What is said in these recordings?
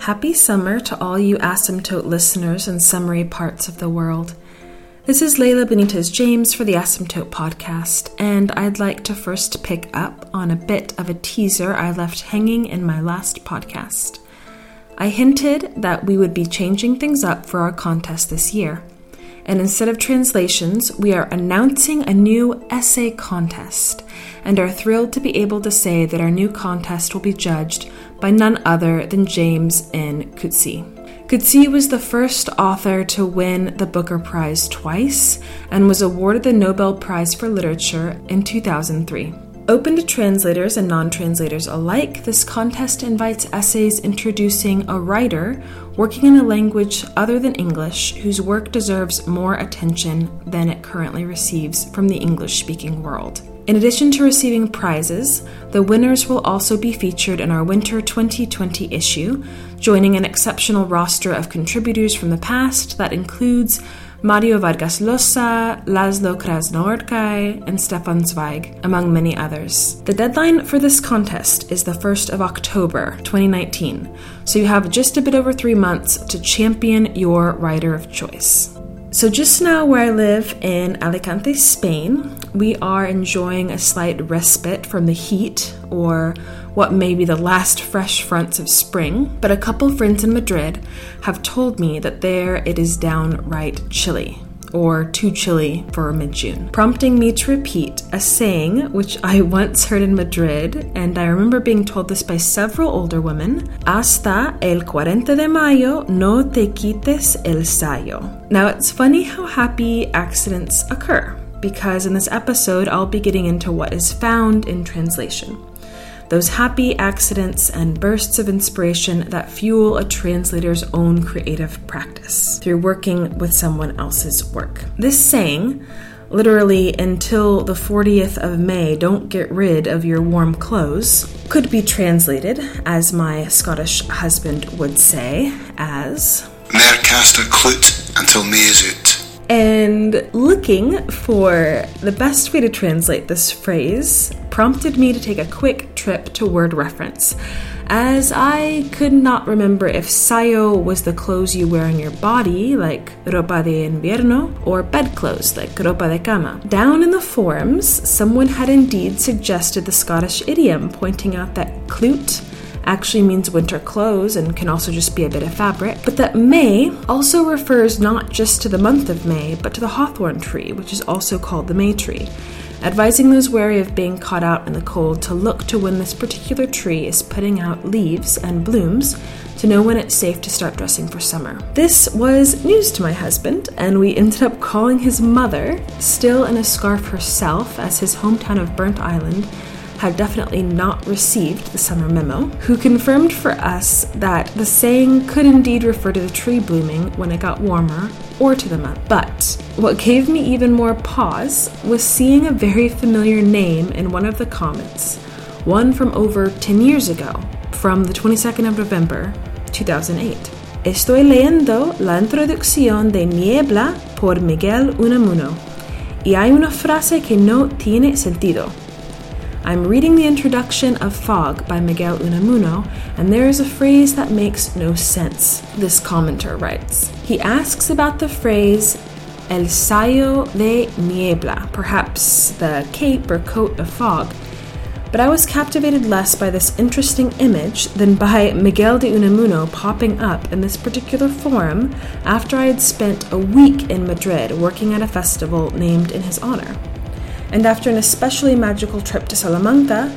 Happy summer to all you asymptote listeners in summary parts of the world. This is Layla Benitez James for the Asymptote podcast, and I'd like to first pick up on a bit of a teaser I left hanging in my last podcast. I hinted that we would be changing things up for our contest this year, and instead of translations, we are announcing a new essay contest, and are thrilled to be able to say that our new contest will be judged by none other than J. M. Coetzee. Coetzee was the first author to win the Booker Prize twice and was awarded the Nobel Prize for Literature in 2003. Open to translators and non translators alike, this contest invites essays introducing a writer working in a language other than English whose work deserves more attention than it currently receives from the English speaking world. In addition to receiving prizes, the winners will also be featured in our Winter 2020 issue, joining an exceptional roster of contributors from the past that includes Mario Vargas Llosa, Laszlo Krasznahorkai, and Stefan Zweig, among many others. The deadline for this contest is the 1st of October 2019, so you have just a bit over three months to champion your writer of choice. So, just now, where I live in Alicante, Spain, we are enjoying a slight respite from the heat or what may be the last fresh fronts of spring. But a couple friends in Madrid have told me that there it is downright chilly or too chilly for mid June, prompting me to repeat a saying which I once heard in Madrid, and I remember being told this by several older women Hasta el 40 de mayo no te quites el sayo. Now, it's funny how happy accidents occur, because in this episode, I'll be getting into what is found in translation those happy accidents and bursts of inspiration that fuel a translator's own creative practice through working with someone else's work. This saying, literally until the 40th of May, don't get rid of your warm clothes, could be translated, as my Scottish husband would say, as Mer cast a clut until May is out. And looking for the best way to translate this phrase prompted me to take a quick trip to word reference, as I could not remember if sayo was the clothes you wear on your body, like ropa de invierno, or bedclothes, like ropa de cama. Down in the forums, someone had indeed suggested the Scottish idiom, pointing out that clute actually means winter clothes and can also just be a bit of fabric, but that May also refers not just to the month of May, but to the hawthorn tree, which is also called the May tree advising those wary of being caught out in the cold to look to when this particular tree is putting out leaves and blooms to know when it's safe to start dressing for summer. This was news to my husband, and we ended up calling his mother, still in a scarf herself, as his hometown of Burntisland had definitely not received the summer memo, who confirmed for us that the saying could indeed refer to the tree blooming when it got warmer or to the month. But what gave me even more pause was seeing a very familiar name in one of the comments, one from over 10 years ago, from the 22nd of November 2008. Estoy leyendo la introducción de Niebla por Miguel Unamuno y hay una frase que no tiene sentido. I'm reading the introduction of Fog by Miguel Unamuno, and there is a phrase that makes no sense, this commenter writes. He asks about the phrase El sayo de niebla, perhaps the cape or coat of fog, but I was captivated less by this interesting image than by Miguel de Unamuno popping up in this particular forum after I had spent a week in Madrid working at a festival named in his honor and after an especially magical trip to Salamanca,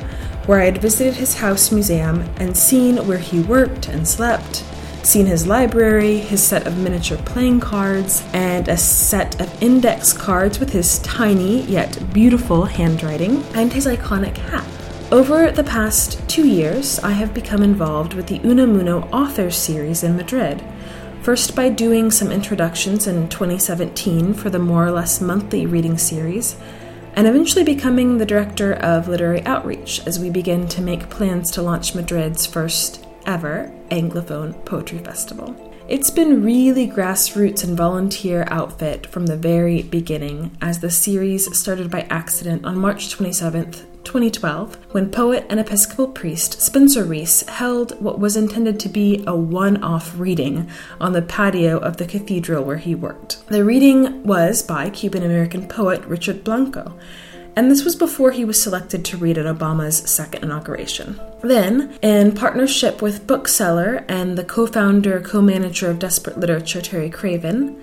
where I had visited his house museum and seen where he worked and slept, seen his library, his set of miniature playing cards, and a set of index cards with his tiny yet beautiful handwriting, and his iconic hat. Over the past two years, I have become involved with the Unamuno Authors Series in Madrid. First, by doing some introductions in 2017 for the more or less monthly reading series, and eventually becoming the director of literary outreach as we begin to make plans to launch Madrid's first ever Anglophone Poetry Festival. It's been really grassroots and volunteer outfit from the very beginning, as the series started by accident on March 27th, 2012, when poet and Episcopal priest Spencer Reece held what was intended to be a one off reading on the patio of the cathedral where he worked. The reading was by Cuban American poet Richard Blanco and this was before he was selected to read at Obama's second inauguration. Then, in partnership with bookseller and the co founder, co manager of Desperate Literature, Terry Craven,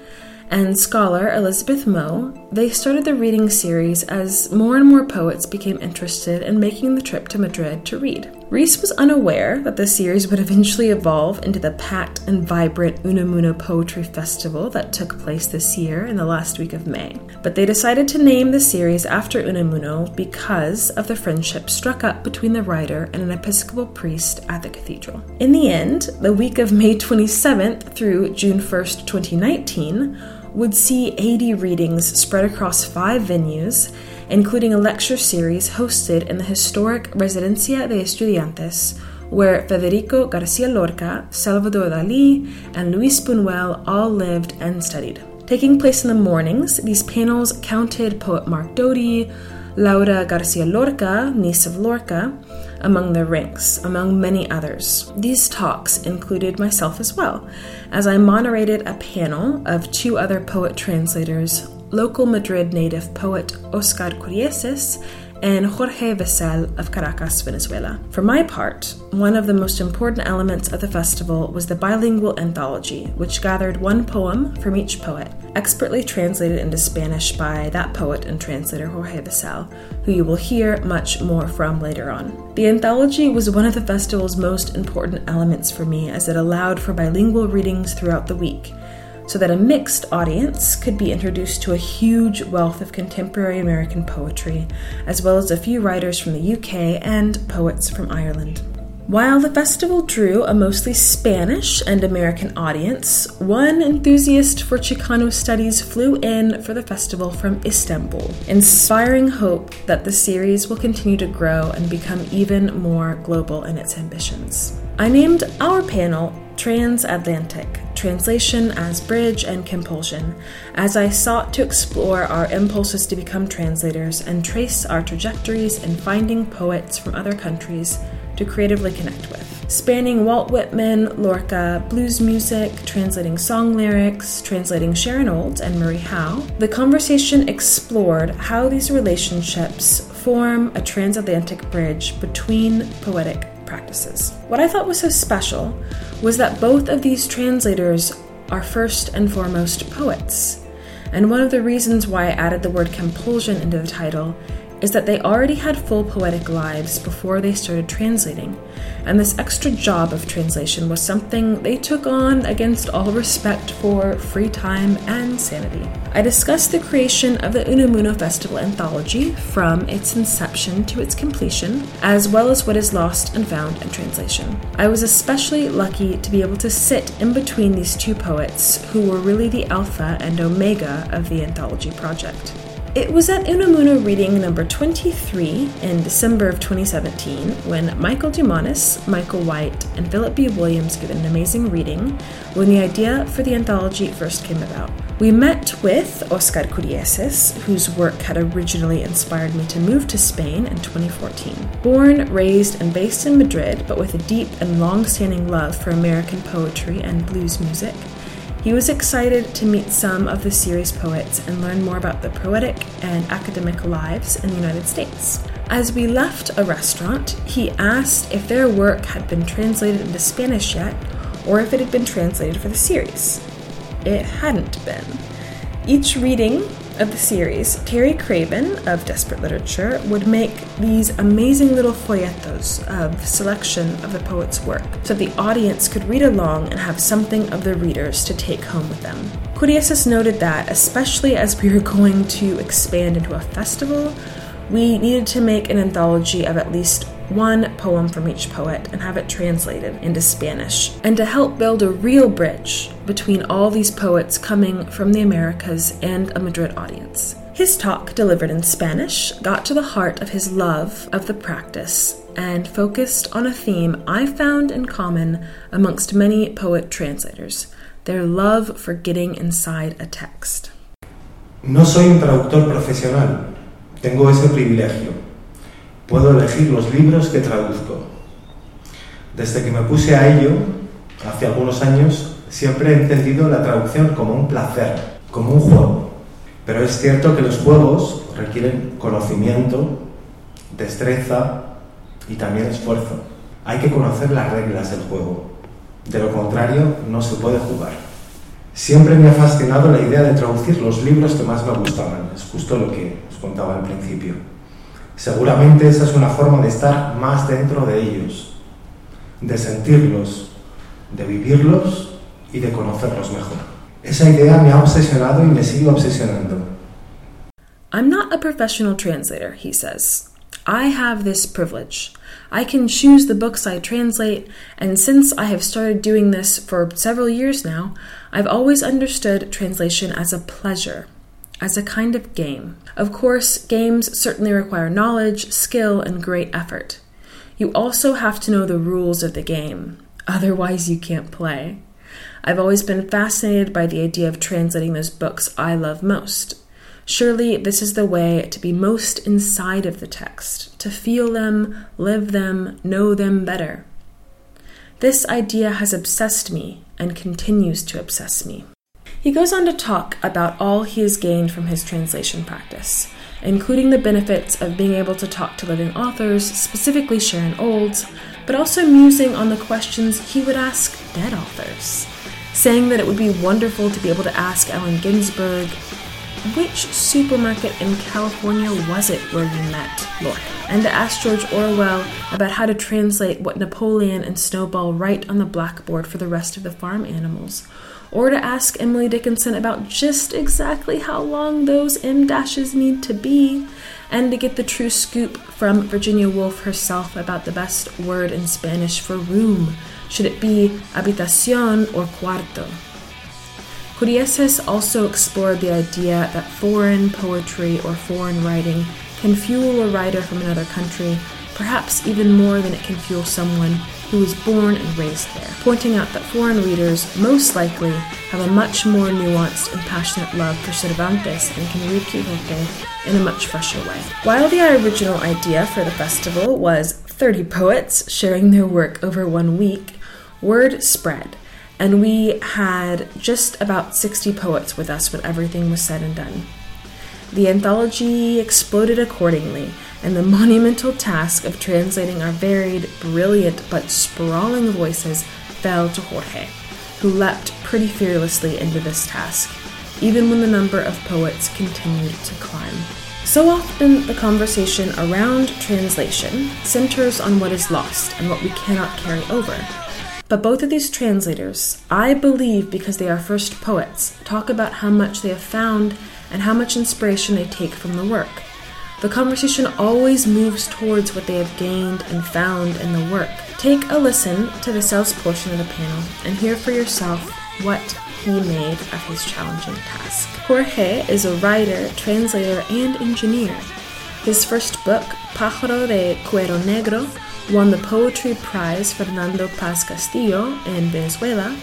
and scholar Elizabeth Moe, they started the reading series as more and more poets became interested in making the trip to Madrid to read. Reece was unaware that the series would eventually evolve into the packed and vibrant Unamuno Poetry Festival that took place this year in the last week of May. But they decided to name the series after Unamuno because of the friendship struck up between the writer and an Episcopal priest at the cathedral. In the end, the week of May 27th through June 1st, 2019, would see 80 readings spread across five venues, including a lecture series hosted in the historic Residencia de Estudiantes, where Federico Garcia Lorca, Salvador Dali, and Luis Buñuel all lived and studied. Taking place in the mornings, these panels counted poet Mark Doty, Laura Garcia Lorca, niece of Lorca, among their ranks, among many others. These talks included myself as well, as I moderated a panel of two other poet translators local Madrid native poet Oscar Curieses and Jorge Vessel of Caracas, Venezuela. For my part, one of the most important elements of the festival was the bilingual anthology, which gathered one poem from each poet, expertly translated into Spanish by that poet and translator Jorge Vessel, who you will hear much more from later on. The anthology was one of the festival's most important elements for me as it allowed for bilingual readings throughout the week so that a mixed audience could be introduced to a huge wealth of contemporary American poetry, as well as a few writers from the UK and poets from Ireland. While the festival drew a mostly Spanish and American audience, one enthusiast for Chicano studies flew in for the festival from Istanbul, inspiring hope that the series will continue to grow and become even more global in its ambitions. I named our panel Transatlantic Translation as Bridge and Compulsion, as I sought to explore our impulses to become translators and trace our trajectories in finding poets from other countries to creatively connect with. Spanning Walt Whitman, Lorca, blues music, translating song lyrics, translating Sharon Olds and Marie Howe, the conversation explored how these relationships form a transatlantic bridge between poetic practices. What I thought was so special was that both of these translators are first and foremost poets. And one of the reasons why I added the word compulsion into the title is that they already had full poetic lives before they started translating, and this extra job of translation was something they took on against all respect for free time and sanity. I discussed the creation of the Unamuno Festival anthology from its inception to its completion, as well as what is lost and found in translation. I was especially lucky to be able to sit in between these two poets who were really the alpha and omega of the anthology project. It was at Unamuno reading number 23 in December of 2017 when Michael Dumanis, Michael White, and Philip B. Williams gave an amazing reading when the idea for the anthology first came about. We met with Oscar Curieses, whose work had originally inspired me to move to Spain in 2014. Born, raised, and based in Madrid, but with a deep and long standing love for American poetry and blues music, he was excited to meet some of the series poets and learn more about the poetic and academic lives in the United States. As we left a restaurant, he asked if their work had been translated into Spanish yet, or if it had been translated for the series. It hadn't been. Each reading of the series, Terry Craven of Desperate Literature would make these amazing little folletos of selection of the poet's work so the audience could read along and have something of the readers to take home with them. Curieses noted that, especially as we were going to expand into a festival, we needed to make an anthology of at least one poem from each poet and have it translated into Spanish, and to help build a real bridge between all these poets coming from the Americas and a Madrid audience. His talk, delivered in Spanish, got to the heart of his love of the practice and focused on a theme I found in common amongst many poet translators their love for getting inside a text. No soy un traductor profesional, tengo ese privilegio puedo elegir los libros que traduzco. Desde que me puse a ello, hace algunos años, siempre he entendido la traducción como un placer, como un juego. Pero es cierto que los juegos requieren conocimiento, destreza y también esfuerzo. Hay que conocer las reglas del juego. De lo contrario, no se puede jugar. Siempre me ha fascinado la idea de traducir los libros que más me gustaban. Es justo lo que os contaba al principio. Seguramente esa es una forma de estar más dentro de ellos, de sentirlos, de vivirlos y de conocerlos mejor. Esa idea me ha obsesionado y me sigue obsesionando. I'm not a professional translator, he says. I have this privilege. I can choose the books I translate, and since I have started doing this for several years now, I've always understood translation as a pleasure, as a kind of game. Of course, games certainly require knowledge, skill, and great effort. You also have to know the rules of the game, otherwise, you can't play. I've always been fascinated by the idea of translating those books I love most. Surely this is the way to be most inside of the text, to feel them, live them, know them better. This idea has obsessed me and continues to obsess me. He goes on to talk about all he has gained from his translation practice, including the benefits of being able to talk to living authors, specifically Sharon Olds, but also musing on the questions he would ask dead authors, saying that it would be wonderful to be able to ask Allen Ginsberg which supermarket in California was it where you met Lorca? And to ask George Orwell about how to translate what Napoleon and Snowball write on the blackboard for the rest of the farm animals. Or to ask Emily Dickinson about just exactly how long those M dashes need to be, and to get the true scoop from Virginia Woolf herself about the best word in Spanish for room. Should it be habitación or cuarto? Curieses also explored the idea that foreign poetry or foreign writing can fuel a writer from another country, perhaps even more than it can fuel someone who was born and raised there, pointing out that foreign readers most likely have a much more nuanced and passionate love for Cervantes and can read Quixote in a much fresher way. While the original idea for the festival was 30 poets sharing their work over one week, word spread and we had just about 60 poets with us when everything was said and done. The anthology exploded accordingly, and the monumental task of translating our varied, brilliant, but sprawling voices fell to Jorge, who leapt pretty fearlessly into this task, even when the number of poets continued to climb. So often, the conversation around translation centers on what is lost and what we cannot carry over but both of these translators, I believe because they are first poets, talk about how much they have found and how much inspiration they take from the work. The conversation always moves towards what they have gained and found in the work. Take a listen to the sales portion of the panel and hear for yourself what he made of his challenging task. Jorge is a writer, translator, and engineer. His first book, Pájaro de Cuero Negro, won the Poetry Prize Fernando Paz Castillo in Venezuela,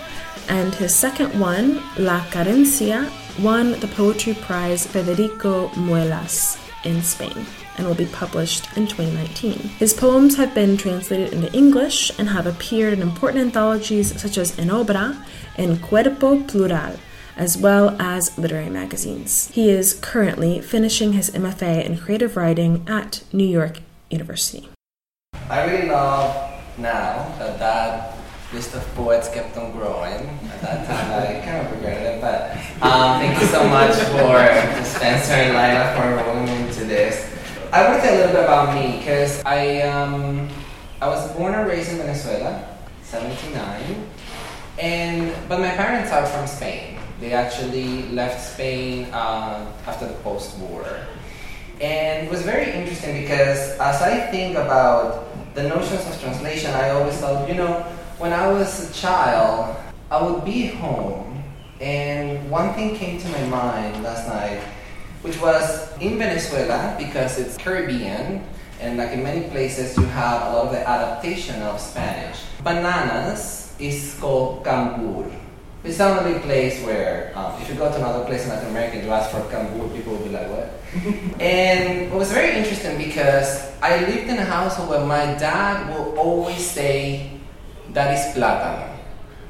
and his second one, La Carencia, won the Poetry Prize Federico Muelas in Spain and will be published in 2019. His poems have been translated into English and have appeared in important anthologies such as En Obra and Cuerpo Plural, as well as literary magazines. He is currently finishing his MFA in creative writing at New York University. I really love now that list of poets kept on growing. At that time, I kind of regretted it, but um, thank you so much for Spencer and Lila for rolling into this. I want to tell a little bit about me because I um, I was born and raised in Venezuela, 79, and but my parents are from Spain. They actually left Spain uh, after the post-war. And it was very interesting because as I think about the notions of translation, I always thought, you know, when I was a child, I would be home, and one thing came to my mind last night, which was in Venezuela, because it's Caribbean, and like in many places, you have a lot of the adaptation of Spanish. Bananas is called cambur, It's the only place where, um, if you go to another place in Latin America and you ask for cambur, people will be like, what? and it was very interesting because I lived in a household where my dad will always say, that is plátano.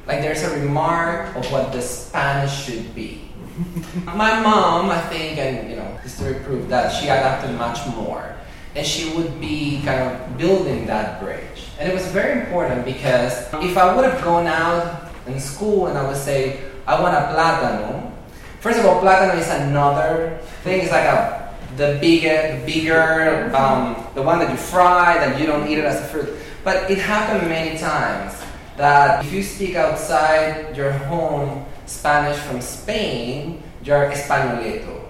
Like there's a remark of what the Spanish should be. my mom, I think, and you know, history proved that she adapted much more. And she would be kind of building that bridge. And it was very important because if I would have gone out in school and I would say, I want a plátano. First of all, plátano is another thing. It's like a the bigger, the bigger, um, the one that you fry, that you don't eat it as a fruit. But it happened many times that if you speak outside your home Spanish from Spain, you're españolito.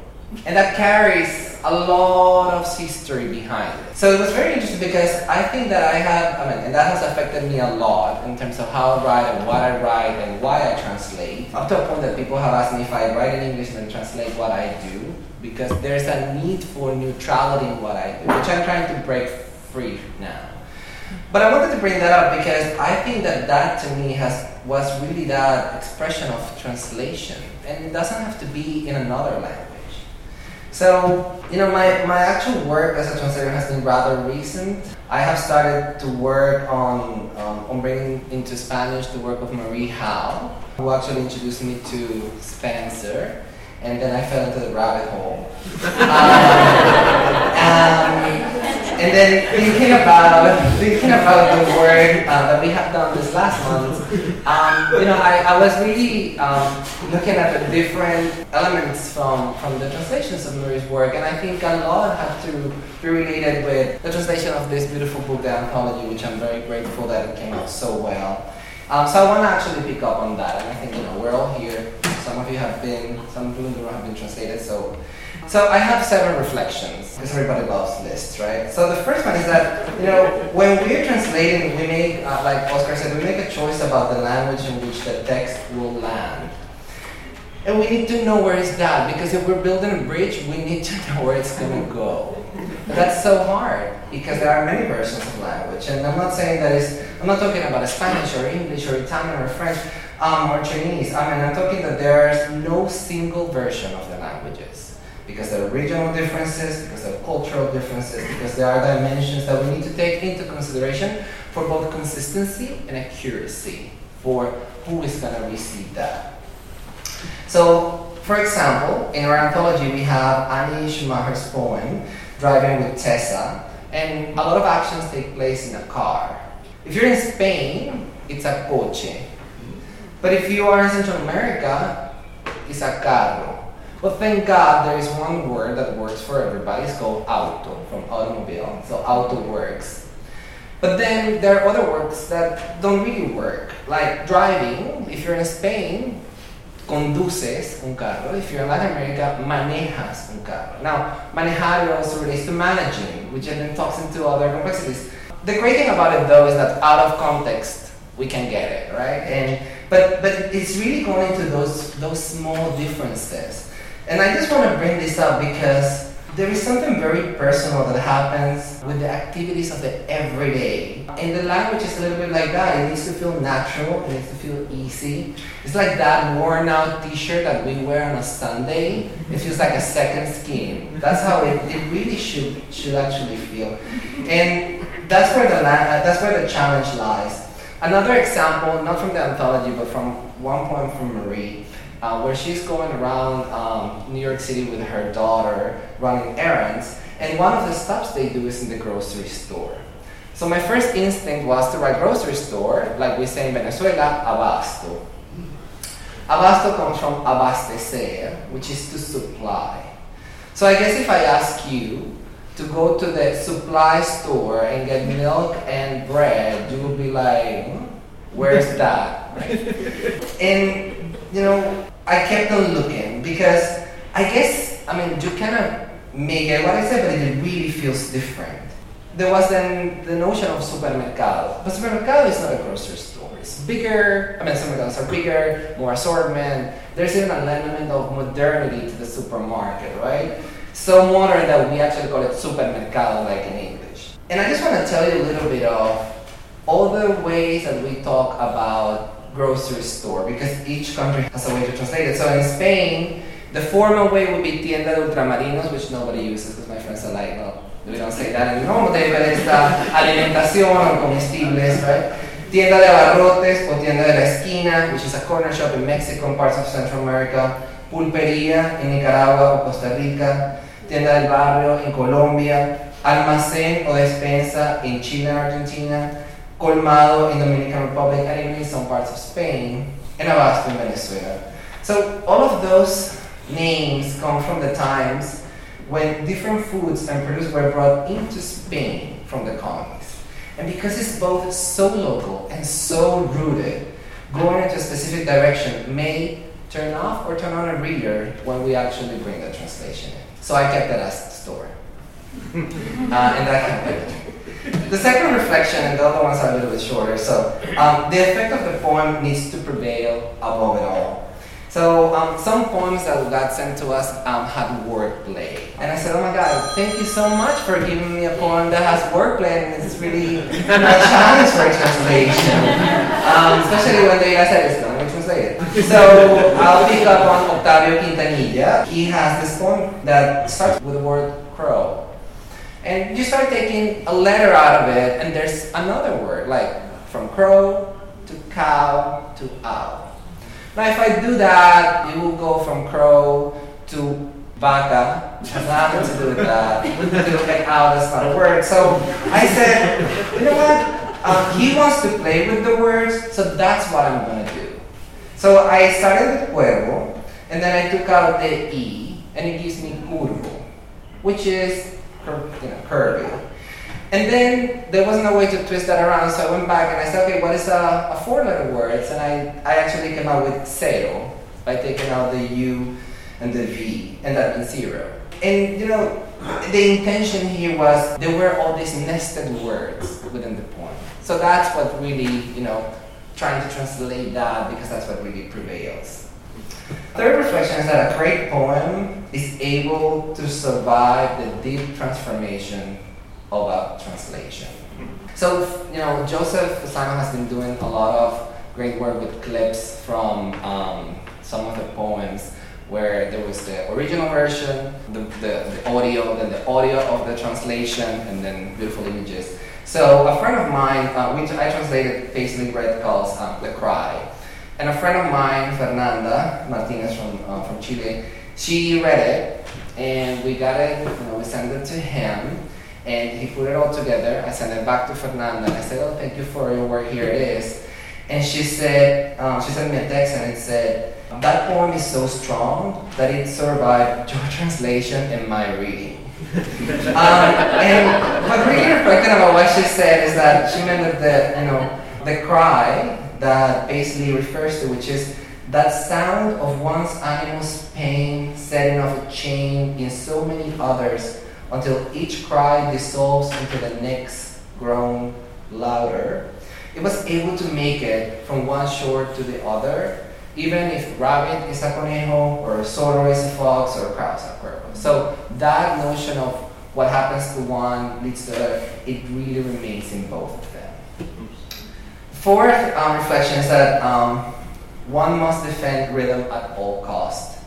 And that carries a lot of history behind it. So it was very interesting because I think that I have, I mean, and that has affected me a lot in terms of how I write and what I write and why I translate. Up to a point that people have asked me if I write in English and translate what I do, because there's a need for neutrality in what I do, which I'm trying to break free now. But I wanted to bring that up because I think that that to me has was really that expression of translation, and it doesn't have to be in another language. So, you know, my, my actual work as a translator has been rather recent. I have started to work on, um, on bringing into Spanish the work of Marie Howe, who actually introduced me to Spencer, and then I fell into the rabbit hole. um, um, and then thinking about thinking about the work uh, that we have done this last month, um, you know, I, I was really um, looking at the different elements from, from the translations of Marie's work, and I think a lot have to be related with the translation of this beautiful book, The Anthology, which I'm very grateful that it came out so well. Um, so I want to actually pick up on that, and I think you know we're all here. Some of you have been, some of you have been translated, so so I have seven reflections because everybody loves lists, right? So the first one is that you know when we're translating, we make uh, like Oscar said, we make a choice about the language in which the text will land. And we need to know where is that because if we're building a bridge, we need to know where it's going to go. But that's so hard because there are many versions of language, and I'm not saying that is. I'm not talking about Spanish or English or Italian or French um, or Chinese. I mean, I'm talking that there's no single version of the languages because there are regional differences, because there are cultural differences, because there are dimensions that we need to take into consideration for both consistency and accuracy for who is going to receive that. So, for example, in our anthology, we have Anish Maher's poem, Driving with Tessa, and a lot of actions take place in a car. If you're in Spain, it's a coche. But if you are in Central America, it's a carro. But thank God there is one word that works for everybody. It's called auto, from automobile. So auto works. But then there are other words that don't really work. Like driving, if you're in Spain, conduces un carro. If you're in Latin America, manejas un carro. Now, manejar also relates to managing, which then talks into other complexities. The great thing about it though is that out of context, we can get it, right? And but but it's really going into those those small differences. And I just want to bring this up because there is something very personal that happens with the activities of the everyday. And the language is a little bit like that. It needs to feel natural, it needs to feel easy. It's like that worn out t shirt that we wear on a Sunday. It feels like a second skin. That's how it, it really should, should actually feel. And that's where, the, uh, that's where the challenge lies. Another example, not from the anthology, but from one poem from Marie uh, where she's going around um, New York City with her daughter running errands, and one of the stops they do is in the grocery store. So my first instinct was to write grocery store, like we say in Venezuela, abasto. Abasto comes from abastecer, which is to supply. So I guess if I ask you to go to the supply store and get milk and bread, you will be like, hmm, where's that? Right? and you know, I kept on looking because I guess, I mean, you cannot make it what I said, but it really feels different. There was then the notion of supermercado. But supermercado is not a grocery store. It's bigger, I mean, supermercados are bigger, more assortment. There's even an element of modernity to the supermarket, right? So modern that we actually call it supermercado, like in English. And I just want to tell you a little bit of all the ways that we talk about grocery store because each country has a way to translate it. So in Spain, the formal way would be tienda de ultramarinos, which nobody uses because my friends are like, well, we don't say that in normal day, but it's the alimentación or comestibles, right? Tienda de abarrotes o tienda de la esquina, which is a corner shop in Mexico and parts of Central America. Pulpería en Nicaragua o Costa Rica. Tienda del barrio en Colombia. Almacén o despensa en Chile and Argentina. Colmado in Dominican Republic and even in some parts of Spain. And abasto in Venezuela. So all of those names come from the times when different foods and produce were brought into Spain from the colonies. And because it's both so local and so rooted, going into a specific direction may turn off or turn on a reader when we actually bring the translation in. So I kept that as story. Uh, and that it. The second reflection, and the other ones are a little bit shorter, so um, the effect of the poem needs to prevail above it all. So um, some poems that got sent to us um, had wordplay. And I said, oh my God, thank you so much for giving me a poem that has wordplay and it's really a challenge for translation. Um, especially when the guy said it's going to be it. So I'll pick up on Octavio Quintanilla. He has this poem that starts with the word crow. And you start taking a letter out of it and there's another word, like from crow to cow to owl. Now, if I do that, it will go from crow to vaca, which nothing to do with that, to like, owl, that's not a word. So I said, you know what? Um, he wants to play with the words, so that's what I'm going to do. So I started with cuervo, and then I took out the E, and it gives me curvo, which is you know, curvy. And then there was no way to twist that around, so I went back and I said, okay, what is a, a four-letter word? And I, I actually came out with zero by taking out the U and the V, and that means zero. And you know, the intention here was there were all these nested words within the poem. So that's what really, you know, trying to translate that because that's what really prevails. Third reflection is that a great poem is able to survive the deep transformation of a translation. So, you know, Joseph Simon has been doing a lot of great work with clips from um, some of the poems where there was the original version, the, the, the, audio, then the audio of the translation, and then beautiful images. So a friend of mine, uh, which I translated Paisley Rekdal's um, The Cry. And a friend of mine, Fernanda Martinez from, uh, from Chile, she read it, and we got it, you know, we sent it to him, and he put it all together. I sent it back to Fernanda and I said, Oh, thank you for your work. Here it is. And she said, um, she sent me a text and it said, That poem is so strong that it survived your translation and my reading. um, and what really reflected about what she said is that she meant that the, you know, the cry that basically refers to, which is that sound of one's animal's pain setting off a chain in so many others until each cry dissolves into the next groan louder. It was able to make it from one shore to the other, even if rabbit is a conejo, or zorro is a fox, or crow is a cuervo. So that notion of what happens to one leads to the other, it really remains in both. Fourth um, reflection is that um, one must defend rhythm at all cost.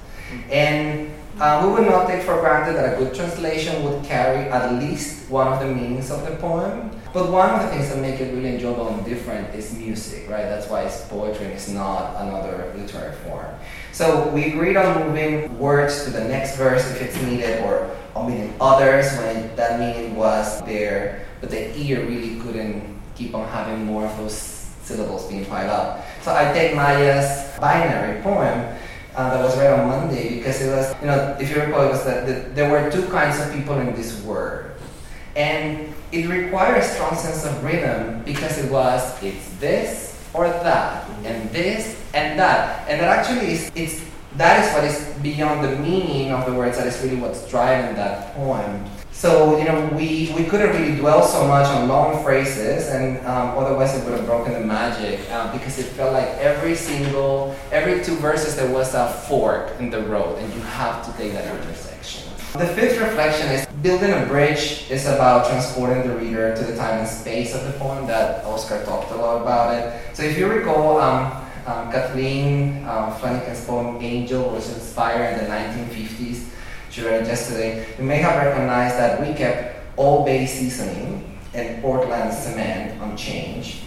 And uh, we would not take for granted that a good translation would carry at least one of the meanings of the poem. But one of the things that make it really enjoyable and different is music, right? That's why it's poetry and it's not another literary form. So we agreed on moving words to the next verse if it's needed, or omitting others when that meaning was there, but the ear really couldn't keep on having more of those syllables being piled up. So I take Maya's binary poem uh, that was read on Monday because it was, you know, if you recall, it was that the, there were two kinds of people in this world. And it required a strong sense of rhythm because it was, it's this or that, and this and that. And that actually is, it's, that is what is beyond the meaning of the words, that is really what's driving that poem. So, you know, we, we couldn't really dwell so much on long phrases, and um, otherwise it would have broken the magic uh, because it felt like every single, every two verses there was a fork in the road, and you have to take that intersection. The fifth reflection is building a bridge is about transporting the reader to the time and space of the poem that Oscar talked a lot about it. So if you recall, um, um, Kathleen uh, Flanagan's poem Angel was inspired in the 1950s. She yesterday. You may have recognized that we kept Old Bay seasoning and Portland cement unchanged.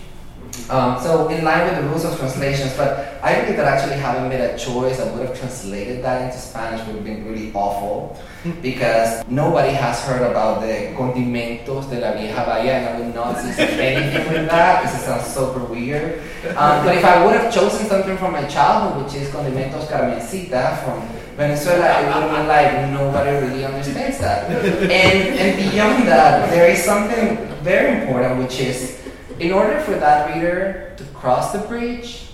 Um, so in line with the rules of translations, but I believe that actually having made a choice, I would have translated that into Spanish would have been really awful because nobody has heard about the condimentos de la vieja bahía and I would not see anything with that because it sounds super weird. Um, but if I would have chosen something from my childhood, which is condimentos carmencita from Venezuela, it would have been like nobody really understands that. And, and beyond that, there is something very important, which is in order for that reader to cross the bridge,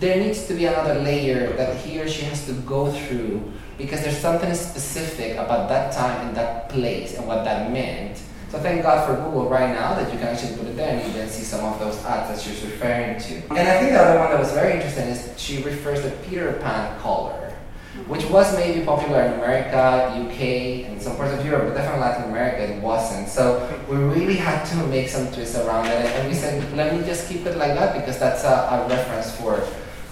there needs to be another layer that he or she has to go through because there's something specific about that time and that place and what that meant. So thank God for Google right now that you can actually put it there and you can see some of those ads that she's referring to. And I think the other one that was very interesting is she refers to Peter Pan color which was maybe popular in America, UK, and some parts of Europe, but definitely Latin America it wasn't. So we really had to make some twists around it, and we said, let me just keep it like that because that's a, a reference for,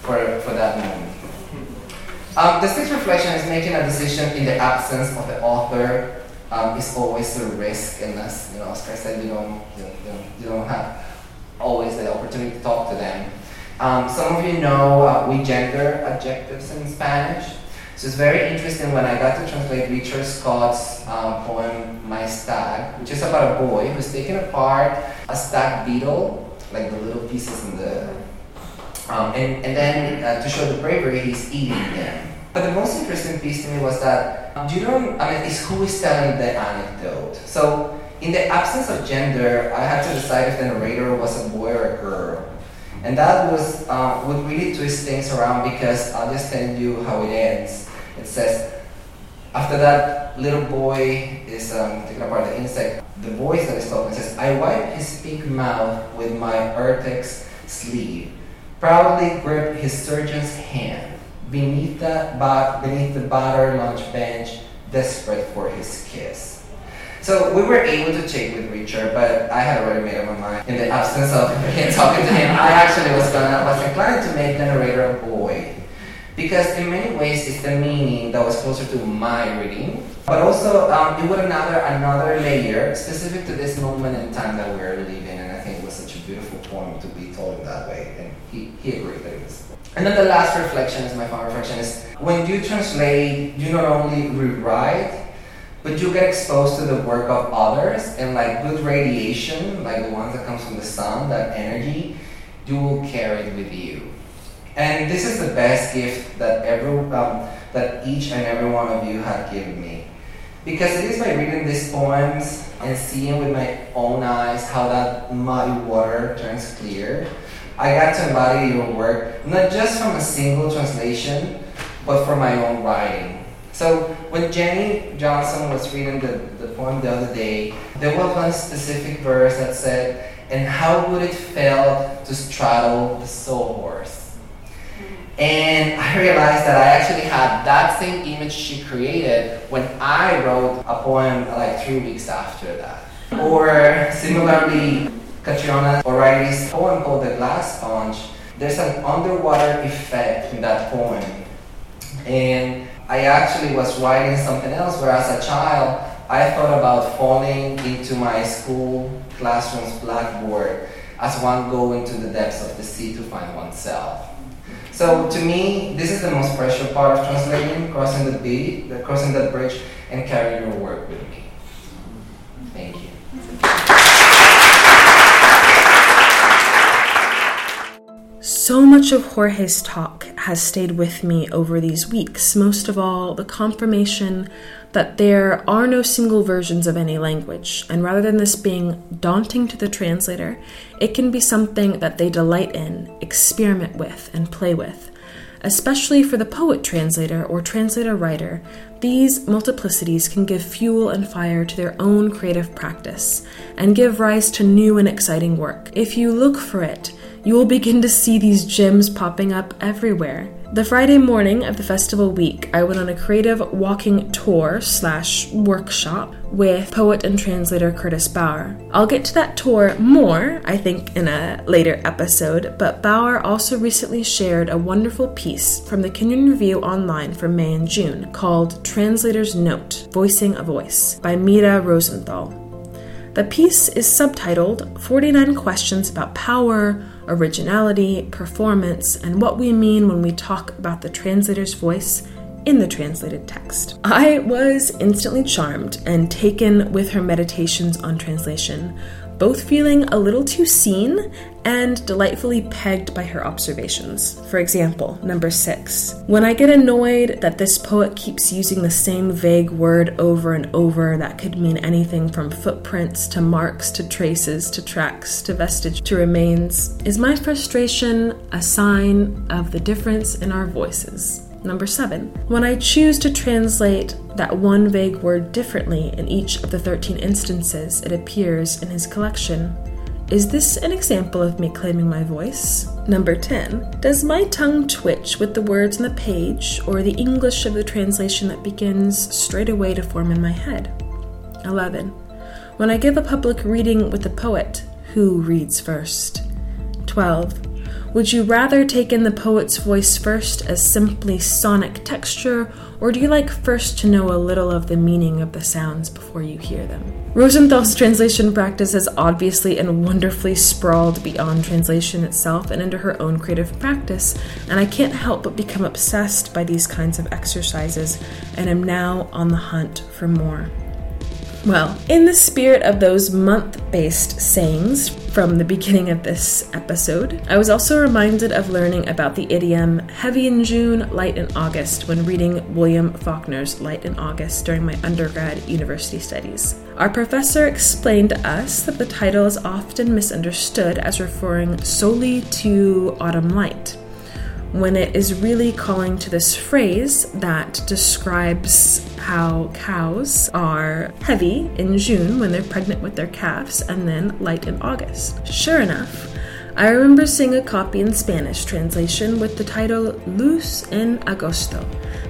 for, for that moment. Um, the sixth reflection is making a decision in the absence of the author um, is always a risk, and as you know, Oscar said, you don't, you, know, you don't have always the opportunity to talk to them. Um, some of you know uh, we gender adjectives in Spanish. So it's very interesting when I got to translate Richard Scott's um, poem My Stag, which is about a boy who's taking apart a stag beetle, like the little pieces in the. Um, and, and then uh, to show the bravery, he's eating them. But the most interesting piece to me was that um, you don't, I mean, is who is telling the anecdote. So in the absence of gender, I had to decide if the narrator was a boy or a girl. And that was uh, would really twist things around because I'll just tell you how it ends. It says, after that little boy is um, taking apart the insect, the voice that is talking says, I wipe his pink mouth with my Aertex sleeve, proudly grip his surgeon's hand beneath the, beneath the battered lunch bench, desperate for his kiss. So we were able to check with Richard, but I had already made up my mind. In the absence of him talking to him, I actually was gonna was inclined to make the narrator a boy. Because in many ways it's the meaning that was closer to my reading. But also um, it would another another layer specific to this moment in time that we're living and I think it was such a beautiful poem to be told in that way. And he, he agreed that it was. And then the last reflection is my final reflection is when you translate, you not only rewrite but you get exposed to the work of others and like good radiation, like the ones that comes from the sun, that energy, you will carry it with you. And this is the best gift that every um, that each and every one of you have given me, because it is by reading these poems and seeing with my own eyes how that muddy water turns clear. I got to embody your work not just from a single translation, but from my own writing. So when Jenny Johnson was reading the, the poem the other day, there was one specific verse that said, and how would it feel to straddle the sawhorse? And I realized that I actually had that same image she created when I wrote a poem like three weeks after that. Or similarly, Catriona O'Reilly's poem called The Glass Sponge, there's an underwater effect in that poem. And I actually was writing something else where as a child I thought about falling into my school classroom's blackboard as one going to the depths of the sea to find oneself. So to me, this is the most precious part of translating, crossing the beat, crossing that bridge, and carrying your work with me. Thank you. So much of Jorge's talk has stayed with me over these weeks, most of all, the confirmation that there are no single versions of any language, and rather than this being daunting to the translator, it can be something that they delight in, experiment with, and play with. Especially for the poet translator or translator writer, these multiplicities can give fuel and fire to their own creative practice and give rise to new and exciting work. If you look for it, you will begin to see these gems popping up everywhere. The Friday morning of the festival week, I went on a creative walking tour slash workshop with poet and translator Curtis Bauer. I'll get to that tour more, I think, in a later episode, but Bauer also recently shared a wonderful piece from the Kenyon Review online for May and June called Translator's Note Voicing a Voice by Mira Rosenthal. The piece is subtitled 49 Questions About Power originality, performance, and what we mean when we talk about the translator's voice in the translated text. I was instantly charmed and taken with her meditations on translation, both feeling a little too seen and delightfully pegged by her observations. For example, number six. When I get annoyed that this poet keeps using the same vague word over and over that could mean anything from footprints to marks to traces to tracks to vestige to remains, is my frustration a sign of the difference in our voices? Number seven, when I choose to translate that one vague word differently in each of the 13 instances it appears in his collection, is this an example of me claiming my voice? Number 10. Does my tongue twitch with the words on the page or the English of the translation that begins straight away to form in my head? 11. When I give a public reading with a poet, who reads first? 12. Would you rather take in the poet's voice first as simply sonic texture, or do you like first to know a little of the meaning of the sounds before you hear them? Rosenthal's translation practice is obviously and wonderfully sprawled beyond translation itself and into her own creative practice, and I can't help but become obsessed by these kinds of exercises, and am now on the hunt for more. Well, in the spirit of those month based sayings from the beginning of this episode, I was also reminded of learning about the idiom heavy in June, light in August when reading William Faulkner's Light in August during my undergrad university studies. Our professor explained to us that the title is often misunderstood as referring solely to autumn light when it is really calling to this phrase that describes how cows are heavy in June when they're pregnant with their calves and then light in August. Sure enough, I remember seeing a copy in Spanish translation with the title Luz en Agosto,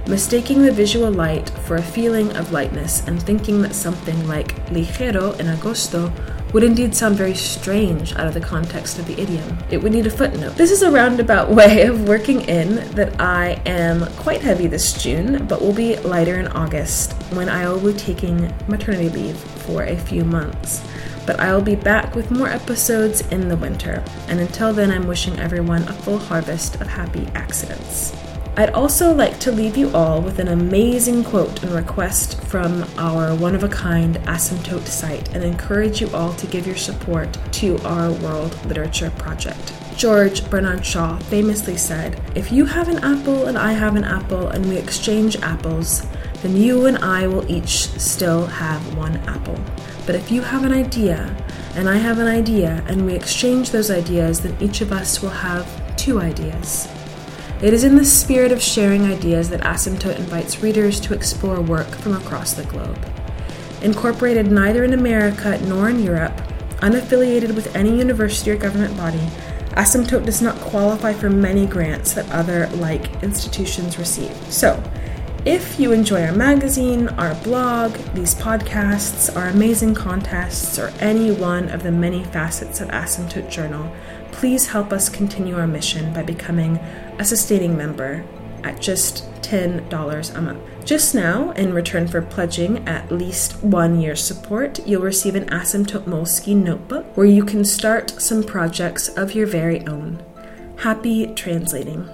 mistaking the visual light for a feeling of lightness and thinking that something like ligero en agosto would indeed sound very strange out of the context of the idiom. It would need a footnote. This is a roundabout way of working in that I am quite heavy this June, but will be lighter in August when I will be taking maternity leave for a few months. But I will be back with more episodes in the winter, and until then, I'm wishing everyone a full harvest of happy accidents. I'd also like to leave you all with an amazing quote and request from our one of a kind asymptote site and encourage you all to give your support to our World Literature Project. George Bernard Shaw famously said, If you have an apple and I have an apple and we exchange apples, then you and I will each still have one apple. But if you have an idea and I have an idea and we exchange those ideas, then each of us will have two ideas. It is in the spirit of sharing ideas that Asymptote invites readers to explore work from across the globe. Incorporated neither in America nor in Europe, unaffiliated with any university or government body, Asymptote does not qualify for many grants that other like institutions receive. So, if you enjoy our magazine, our blog, these podcasts, our amazing contests, or any one of the many facets of Asymptote Journal, please help us continue our mission by becoming a sustaining member at just $10 a month. Just now, in return for pledging at least one year's support, you'll receive an Asymptote Moleskine notebook where you can start some projects of your very own. Happy translating.